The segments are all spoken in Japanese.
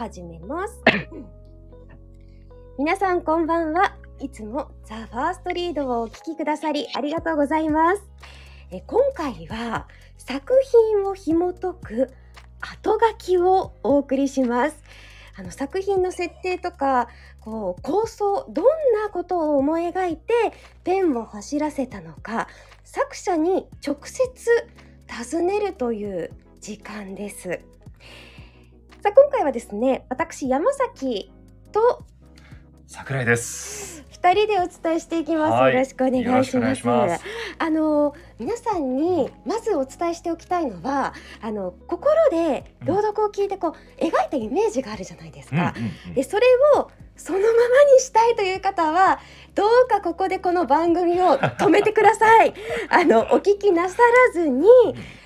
始めます。皆さんこんばんは。いつもザ・ファーストリードをお聞きくださりありがとうございます。え今回は作品を紐解く後書きをお送りします。あの作品の設定とかこう構想どんなことを思い描いてペンを走らせたのか作者に直接尋ねるという時間です。さあ今回はですね私山崎と桜井です。二人でお伝えしていきます。はいよろしくお願いします。ます。あの皆さんにまずお伝えしておきたいのはあの心で朗読を聞いてこう描いたイメージがあるじゃないですか。うんうんうんでそれをそのままにしたいという方はどうかここでこの番組を止めてください。あのお聞きなさらずに、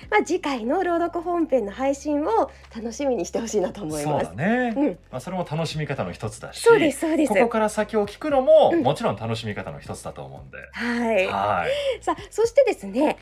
まあ、次回の朗読本編の配信を楽しみにしてほしいなと思いますそうだ。ね。うん、まあそれも楽しみ方の一つだし、そうですそうです。ここから先を聞くのも、うんもちろん楽しみ方の一つだと思うんで。はい。はい。さあそしてですね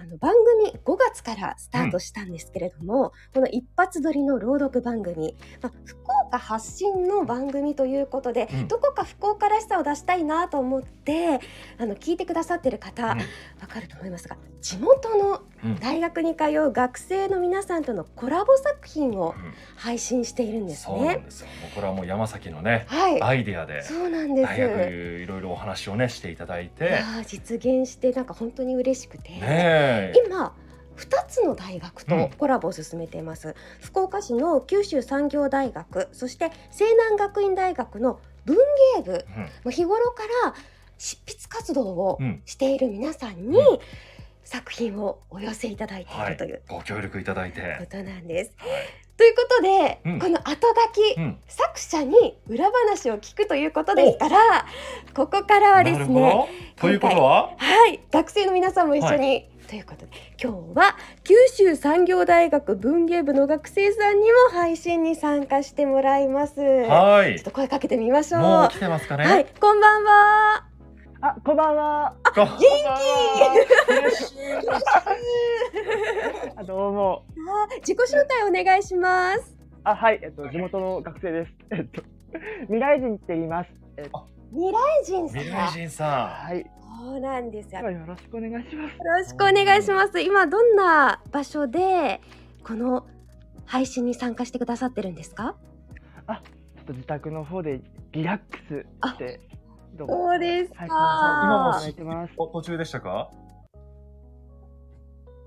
あの番組5月からスタートしたんですけれども、この一発撮りの朗読番組、まあ、福岡発信の番組ということで、うん。どこか福岡らしさを出したいなと思ってあの聞いてくださってる方、わうん。かると思いますが地元のうん。大学に通う学生の皆さんとのコラボ作品をうん。配信しているんですそうなんね。ですこれはもう山崎のね、はい、アイデアでそうなんです。大学いろいろお話をねしていただいいて、実現してなんか本当に嬉しくて。ねえ。今2つの大学とコラボを進めています、福岡市の九州産業大学そして西南学院大学の文芸部。うん。日頃から執筆活動をうん。している皆さんにうん。作品をお寄せいただいていはいるという。ご協力いただいて、ことなんです。はい。ということで、うん。この後書き、うん。作者に裏話を聞くということですからここからはですね。ということは、はい、学生の皆さんも一緒に、ということで今日は九州産業大学文芸部の学生さんにも配信に参加してもらいます。はいちょっ。と声かけてみましょう。もう来てますかね？はい、こんばんは。あ、こんばんは。元元嬉しい。あ、どうも。あ自己紹介お願いします。あ、はい、えっと、地元の学生です。えっと、未来人って言います。えっと、未来人さん。未来人さはい、そうなんですよ。よよろしくお願いします。ろしくお願いします。今どんな場所でこの配信に参加してくださってるんですか？ちょっと自宅の方でリラックスして、どうも。そうですかはい、今も。お途中でしたか？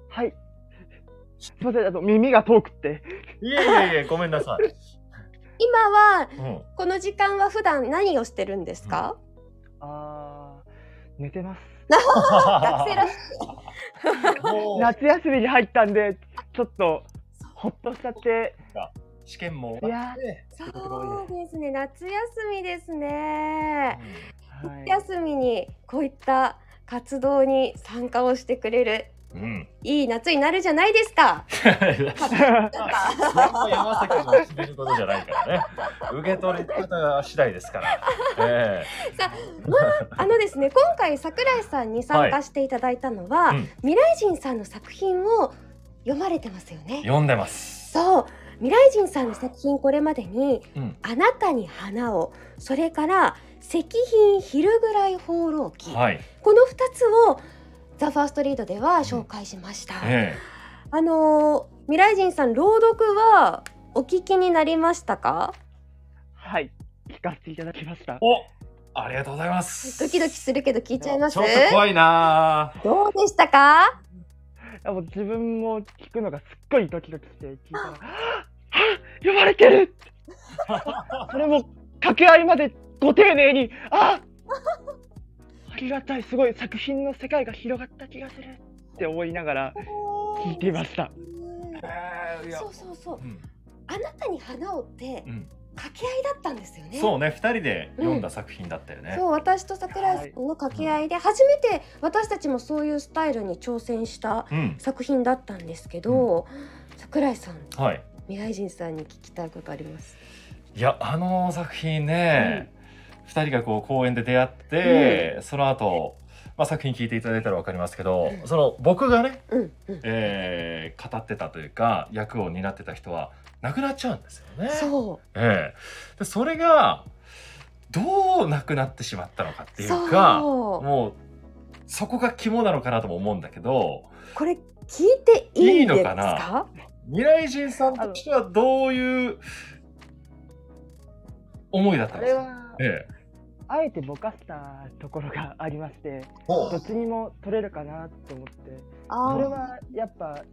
はい。すみません、あと耳が遠くって。いえいえいえごめんなさい。今はうん。この時間は普段何をしてるんですか？あー、寝てます。学生らしい。も う夏休みに入ったんで、ちょっと、ほっとしちゃって、試験もいやそうですね、夏休みですね。はい。休みにこういった活動に参加をしてくれるうん。いい夏になるじゃないですか。山崎の決めることじゃないからね。受け取り方次第ですから。えさあのですね、今回桜井さんに参加していただいたのは、えうん未来人さんの作品を読まれてますよね。読んでます。そう、未来人さんの作品これまでにうん。あなたに花を、それから石品昼ぐらい放浪記。はい。この2つをザ・ファーストリードでは紹介しました。えあのー未来人さん朗読はお聞きになりましたか？はい、聞かせていただきましたえ。。お、ありがとうございます。ドキドキするけど聞いちゃいます？ちょっと怖いなどうでしたか？もう自分も聞くのがすっごいドキドキして聞いたら、読まれてる それも掛け合いまでご丁寧に、あありがたい、すごい作品の世界が広がった気がするって思いながら聞いていました。えーいやそうそうそうう。んあなたに花をってうん。掛け合いだったんですよね。そうね、二人で読んだ作品だったよね。そう私と桜井さんの掛け合いで初めて私たちもそういうスタイルに挑戦したうん。作品だったんですけど、桜井さんはい。未来人さんに聞きたいことあります？いや、あの作品ね、二人がこう公園で出会って、その後、まあ、作品聞いていただいたらわかりますけど、うん。その僕がね、うんうん。えー語ってたというか役を担ってた人はなくなっちゃうんですよね。そう。ええ、でそれがどうなくなってしまったのかっていうかもうそこが肝なのかなとも思うんだけどこれ聞いていいのかか未来人さんとしてはどういう思いだったあんですか？ええあえてぼかしたところがありまして、ほどっちにも取れるかなと思って、それはやっぱ、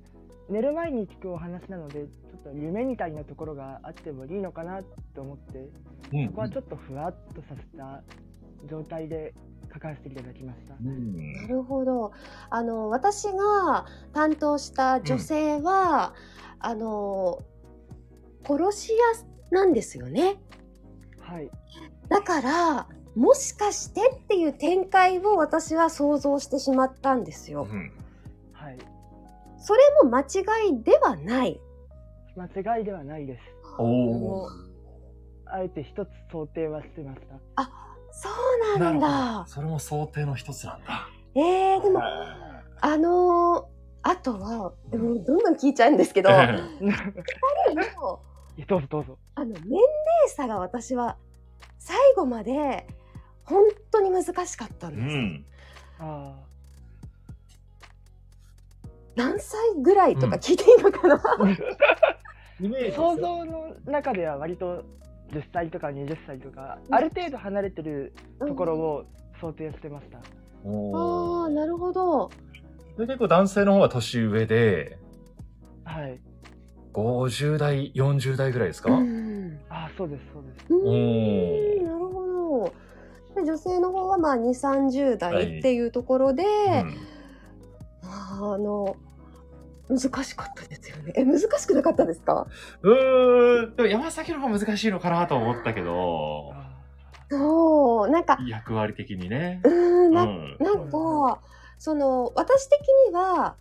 寝る前に聞くお話なので、ちょっと夢みたいなところがあってもいいのかなと思って、うんそこはちょっとふわっとさせた状態で書かせていただきました。うんなるほど。あの私が担当した女性は、あの殺し屋なんですよね。はい。だからもしかしてっていう展開を私は想像してしまったんですよ。うんはい。それも間違いではない。間違いではないです。おあえて一つ想定はしてました。そうなんだ。それも想定の一つなんだ。えー、でもあのーあとはでもどんどん聞いちゃうんですけど、え二人の どうぞどうぞ。あの年齢差が私は最後まで本当に難しかったんえです。うんあ何歳ぐらいとか聞いていいのかな？想像の中では割と10歳とか20歳とか、ある程度離れてるところを想定してました。ああなるほど。で結構男性の方が年上ではい。50代40代ぐらいですか、うんああ、そうです、そうです。うんーなるほど。で女性の方はまあ2、30はい代っていうところで、うんあの難しかったですよね。え難しくなかったですか？うーんでも山崎の方が難しいのかなと思ったけどあそうなんか役割的にねう。ーんな,、うんなんかその私的には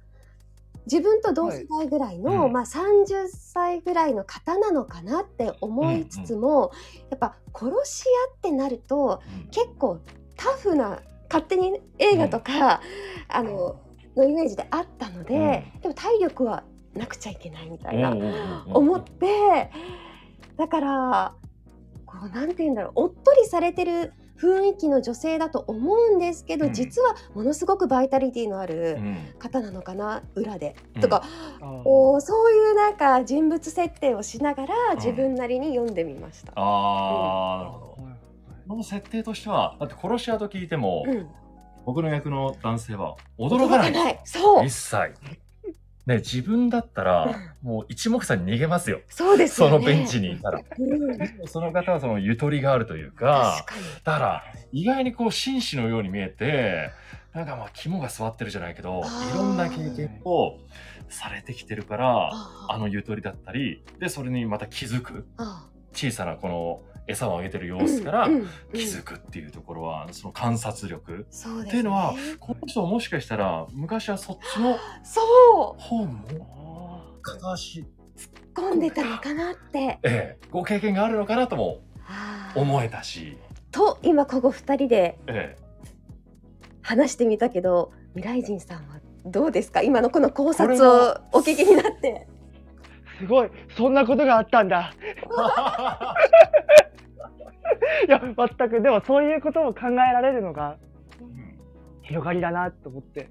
自分と同世代ぐらいの、はいうん。まあ30歳ぐらいの方なのかなって思いつつも、やっぱ殺し屋ってなるとうん。結構タフな勝手に映画とか、あののイメージであったので、でも体力はなくちゃいけないみたいな思ってだからこうなんて言うんだろうおっとりされてる雰囲気の女性だと思うんですけど、うん。実はものすごくバイタリティのあうるん。方なのかな裏で、うん。とかあー。おーそういうなんか人物設定をしながらん。自分なりに読んでみました。ああなるほど。の設定としてはだって殺し屋と聞いても、うん、僕の役の男性は驚かない。そう。一切ね自分だったらもう一目散に逃げますよ。そうですよね。そのベンチにいたら。うん、その方はそのゆとりがあるというか確かに。だから意外にこう紳士のように見えてなんかまあ肝が据わってるじゃないけどいろんな経験をされてきてるからああのゆとりだったりでそれにまた気づく。あ小さなこの餌をあげてる様子から気づくっていうところはその観察力そうですね。っていうのはこの人はもしかしたら昔はそっちのそう。方も？あ片足込んでたのかなって。ええ。ご経験があるのかなとも思えたし。と今ここ二人でえ話してみたけど未来人さんはどうですか？今のこの考察をお聞きになって。ーすごい、そんなことがあったんだ。いや、全く、でもそういうことを考えられるのがうん。広がりだなと思って。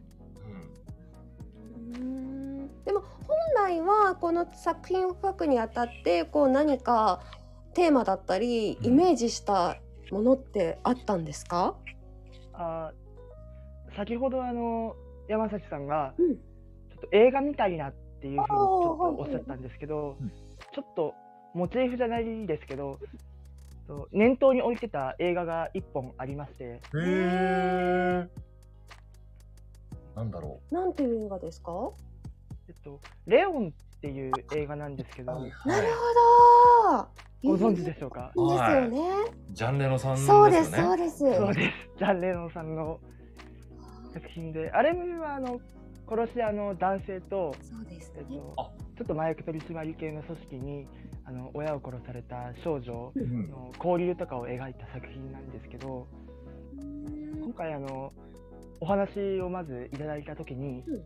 でも本来はこの作品を書くにあたってこう何かテーマだったりうん。イメージしたものってあったんですか？あー先ほどあの山崎さんが、うん。ちょっと映画みたいなっていうふうにちょっとおっしゃったんですけど、うんちょっとモチーフじゃないですけどそう念頭に置いてた映画が一本ありましてへえなんだろなんていう映画ですか？えっと、レオンっていう映画なんですけど、う、なるほど。ご存知でしょうか？いいですよね。ジャンレノさんですそうですよねそうです。そうです。ジャン・レノンさんの作品で、あれはあの殺し屋の男性と、そうですえっね。と、ちょっと麻薬取締系の組織にあの親を殺された少女うん。の交流とかを描いた作品なんですけど、今回あのお話をまずいただいたときに、うん。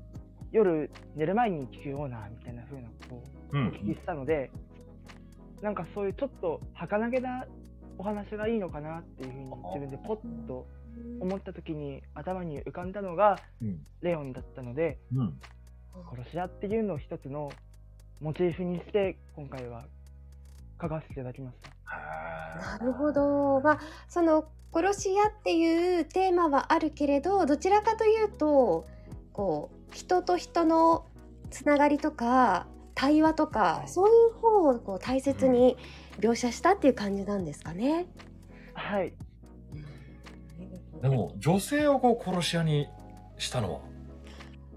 夜寝る前に聞くようなみたいな風なことをうん。お聞きしたので、なんかそういうちょっと儚げなお話がいいのかなっていうふうに自分でポッと思った時に頭に浮かんだのがうん。レオンだったのでうん。殺し屋っていうのを一つのモチーフにして今回は書かせていただきました。なるほど。まあ、その殺し屋っていうテーマはあるけれど、どちらかというと、こう人と人のつながりとか対話とか、はいそういう方をこう大切に描写したっていう感じなんですかね。はい、でも女性をこう殺し屋にしたのは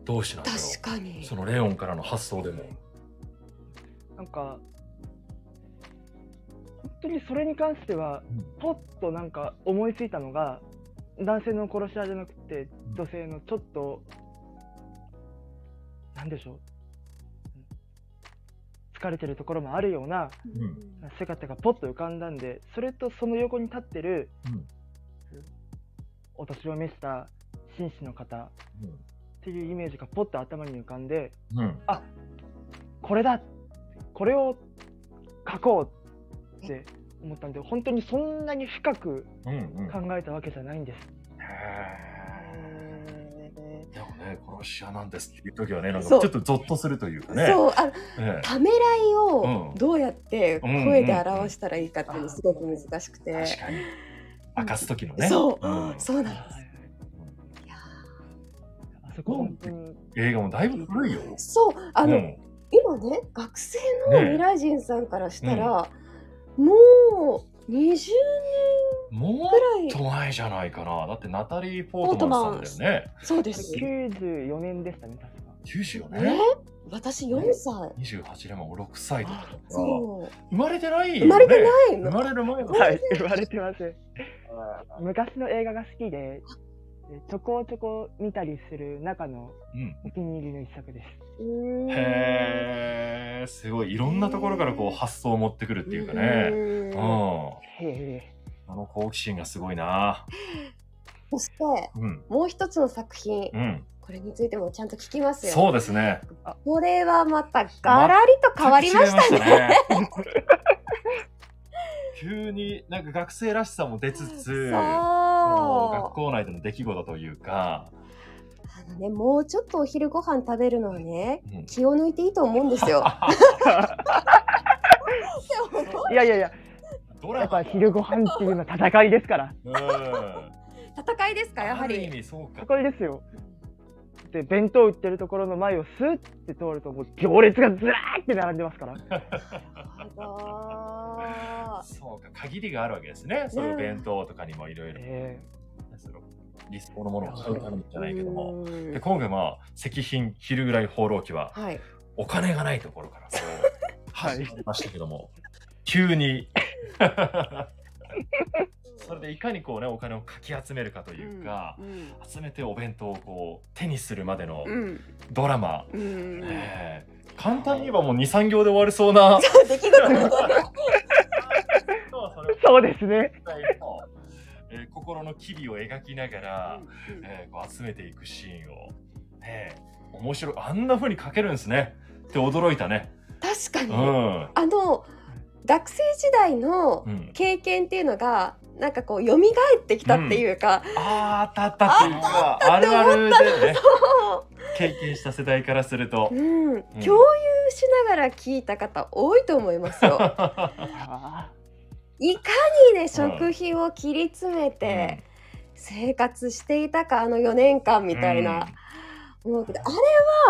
どうしてなんだろ確かにう。そのレオンからの発想でも。なんかにそれに関してはうん。ポッとなんか思いついたのが男性の殺し屋じゃなくて女性のちょっとなんでしょう。疲れてるところもあるようなうん。姿がポッと浮かんだんでそれとその横に立ってるうん。お年を召した紳士の方っうん。ていうイメージがポッと頭に浮かんでうん。これだこれを書こうって思ったんで本当にそんなに深くうんうん。考えたわけじゃないんです。へー。でもね殺し屋なんですっていう時はねなんかちょっとゾッとするというかね。そうあええ。ためらいをうん。どうやって声で表したらいいかっていうのすごく難しくて、確かに。明かす時のね。そう。うん。そうなんです。あそこ本当に映画もだいぶ古いよ。ーそうあの、うん。今ね学生のねミラジンさんからしたら、もう20も年くらいっと前じゃないかな。だってナタリー・ポートマンさんだよね。そうです94年でしたね確か。94ね年。私4歳、28年も6歳とかだからそう生まれてないよね。生まれてないの生まれる前の。はい言われてません。昔の映画が好きででちょこちょこ見たりする中のうん。お気に入りの一作です。うーんへえ、すごいいろんなところからこう発想を持ってくるっていうかね。ううん。へえ。の好奇心がすごいな。そしてうん。もう一つの作品うん。これについてもちゃんと聞きますよそうですね。これはまたガラリと変わりましたね。ね。急になんか学生らしさも出つつ、学校内での出来事というか、あのね、もうちょっとお昼ご飯食べるのはね、うん気を抜いていいと思うんですよ。いやいやいや、やっぱ昼ご飯っていうのは戦いですから。うん。戦いですか、やはある意り。味そうか。戦いですよ。で、弁当売ってるところの前をスーって通ると、もう行列がずらーって並んでますから。あそうか、限りがあるわけですね。そういう弁当とかにもいろいろ。えその理想のものを買うためにじゃないけども。ーで今回まあ石品昼ぐらい放浪記ははい。お金がないところからこう はい始まりましたけども、急に それでいかにこうねお金をかき集めるかというか、うん集めてお弁当をこう手にするまでのうん。ドラマ、うん。ええ簡単に言えばもう23行で終わりそうな。そうですね。えー心の機微を描きながら、えーこう集めていくシーンを、ねえ、面白い。あんな風に描けるんですね。って驚いたね。確かに。うん。あの、学生時代のうん、経験っていうのが、なんかこう、蘇ってきたっていうか、あーあったあったっていうかあるあるでね。経験した世代からすると。う。ん、共有しながら聞いた方多いと思いますよ。あいかにね食費を切り詰めて生活していたかあの4年間みたいな、思うけどあれ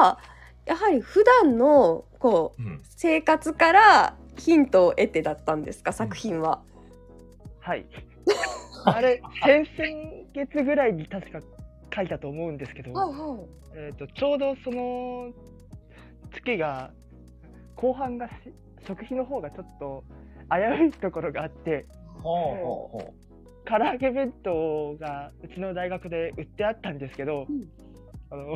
はやはり普段のこう生活からヒントを得てだったんですか作品は？ーはい。あれ、先々月ぐらいに確か書いたと思うんですけど、はいはい。えー、とちょうどその月が後半がし食費の方がちょっと危ういところがあってほうほうほ唐揚げ弁当がうちの大学で売ってあったんですけど、うん。あの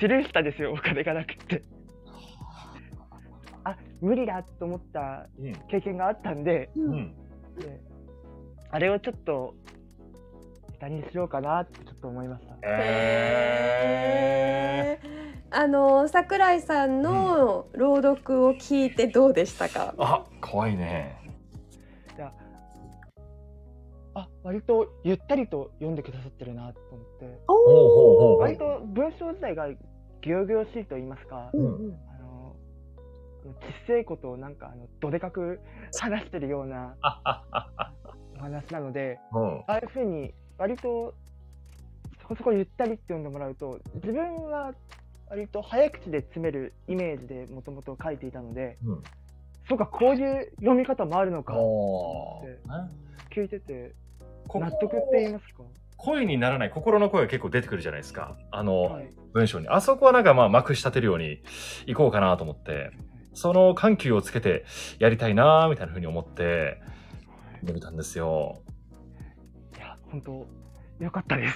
スルーしたんですよお金がなくって。あ。無理だと思った。経験があったんでうん。うん。であれをちょっとネタにしようかなってちょっと思いました。えへーああの桜井さんの朗読を聞いてどうでしたか？あ、怖いね。あ、割とゆったりと読んでくださってるなと思って、おほうほうほう。割と文章自体がぎょうぎょうしいと言いますか、うん。うんあの、小さいことをなんか、あの、どでかく話してるようなお話なので、うん。ああいうふうに、割と、そこそこゆったりって読んでもらうと、自分は割と早口で詰めるイメージでもともと書いていたので、うん。そうか、こういう読み方もあるのか、おーでね聞いてて、こ納得って言いますか？声にならない心の声が結構出てくるじゃないですか。あの、はい。文章に。あそこはなんかまあ、まくし立てるように行こうかなと思って、その緩急をつけてやりたいなーみたいな風に思って、読めたんですよ。いや、本当よかったで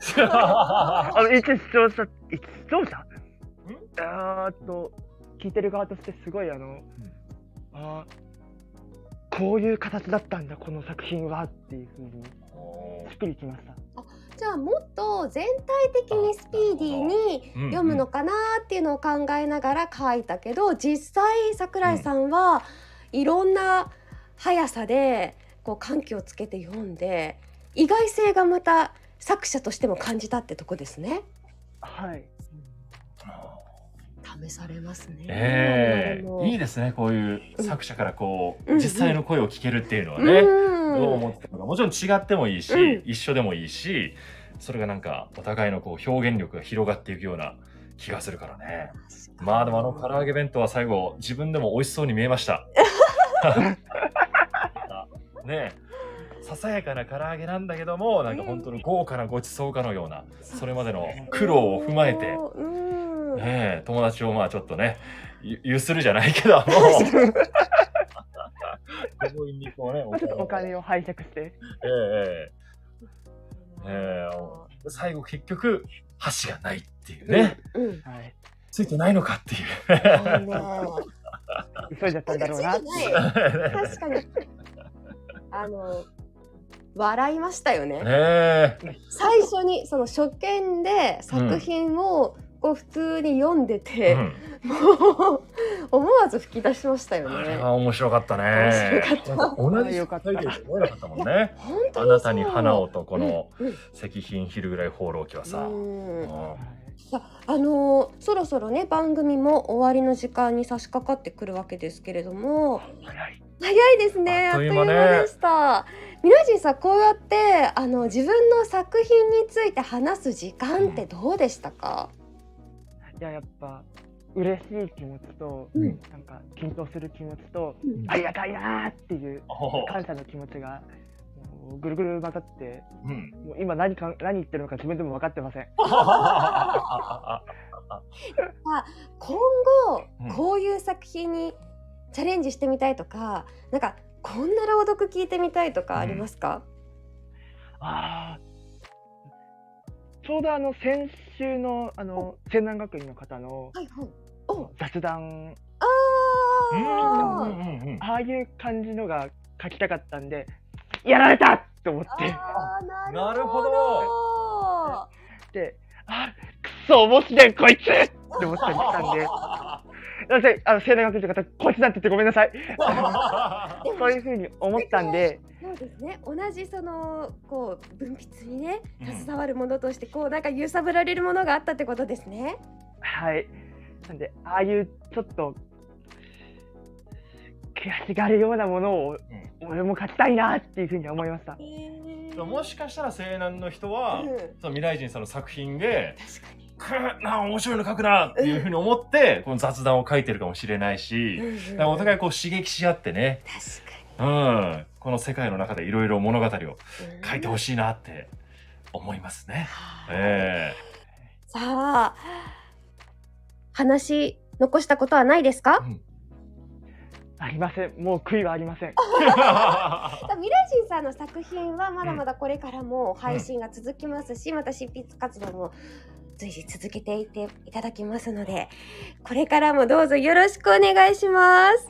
す。あの、一視聴者、一視聴者あーっと、聞いてる側としてすごい、あの、あーこういう形だったんだ、この作品はっていうふうに、しっくりきました。じゃあもっと全体的にスピーディーに読むのかなっていうのを考えながら書いたけど実際桜井さんはいろんな速さでこう緩急をつけて読んで意外性がまた作者としても感じたってとこですね。はい。試されますね。ええいいでですね。こういう作者からこう、うん実際の声を聞けるっていうのはすね。うんどう思ってたのか。もちろん違ってもいいし、うん一緒でもいいし、それがなんかお互いのこう表現力が広がっていくような気がするからね。まあでもあの唐揚げ弁当は最後自分でも美味しそうに見えました。ねえ。ささやかな唐揚げなんだけども、なんか本当に豪華なごちそうかのような、それまでの苦労を踏まえて、う。ん。ねえ、友達をまあちょっとね、ゆゆするじゃないけども、強引にこうね、まあ、ちょっとお金を拝借して、ええええええ最後結局、箸がない。ってい。うね、うんうんはい、つい。てない。のかってい。う。急い。じゃったんだろうな。確かにあの笑いましたよね。最初にその初見で作品をこう普通に読んでて、うんもう思わず吹き出しましたよね。は面白かったね。面白かった同じよかったもんね。あなたに花をとこの石品昼ぐらい放浪記はさ。うんうんさあのそろそろね番組も終わりの時間に差し掛かってくるわけですけれども早い。ですねあっというう間でした。ミラジンさんこうやってあの自分の作品について話す時間ってどうでしたか、いや、やっぱ、嬉しい気持ちと、うん。なんか、緊張する気持ちと、うん。ありがたいなーっていう感謝の気持ちが、もうぐるぐる混ざって、うん。もう今何か、何言ってるのか自分でも分かってません。今うん。後こういう作品にチャレンジしてみたいとか、なんかこんな朗読聞いてみたいとかありますか、ああ。ちょうどあの、先週の、あの、仙南学院の方のはいはい。お。雑談、あうんあ、いう感じのが書きたかったんで、やられたと思って、ななるほど。で、あ、くそ面白いこいつって思ったりしたんで、なので、あの、青年学院の方、こいつなんて言ってごめんなさい。そういうふうに思ったんで、そうですね。同じそのこう文筆にねうん携わるものとしてこうなんか揺さぶられるものがあったってことですね。はい。なんで、ああいうちょっと、悔しがるようなものを、俺も書きたいなっていうふうに思いました。もしかしたら西南の人は、うんその未来人さんの作品で、確かに。くーな面白いの書くなっていうふうに思って、この雑談を書いてるかもしれないし、お互いこう刺激し合ってね、確かうん、この世界の中でいろいろ物語をに。書いてほしいなって思いますね。はいえさあ話残したことはないですか？うんありません。もう悔いはありません。ミラジンさんの作品はまだまだこれからも配信が続きますし、また執筆活動も随時続けていっていただきますので、これからもどうぞよろしくお願いします。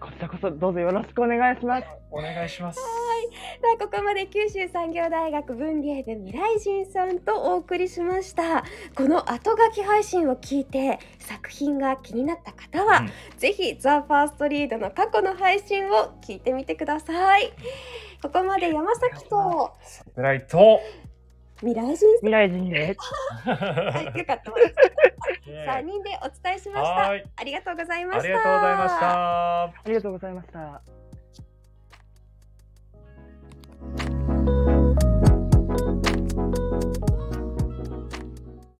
こちらこそどうぞよろしくお願いします。お願いします。あここまで九州産業大学文芸部未来人さんとお送りしましたこの後書き配信を聞いて作品が気になった方は、うんぜひザ・ファーストリードの過去の配信を聞いてみてくださいここまで山崎とサプライト。未来人未来人ではい、よかった3人でお伝えしました。はい。ありがとうございました。ありがとうございました。ありがとうございました。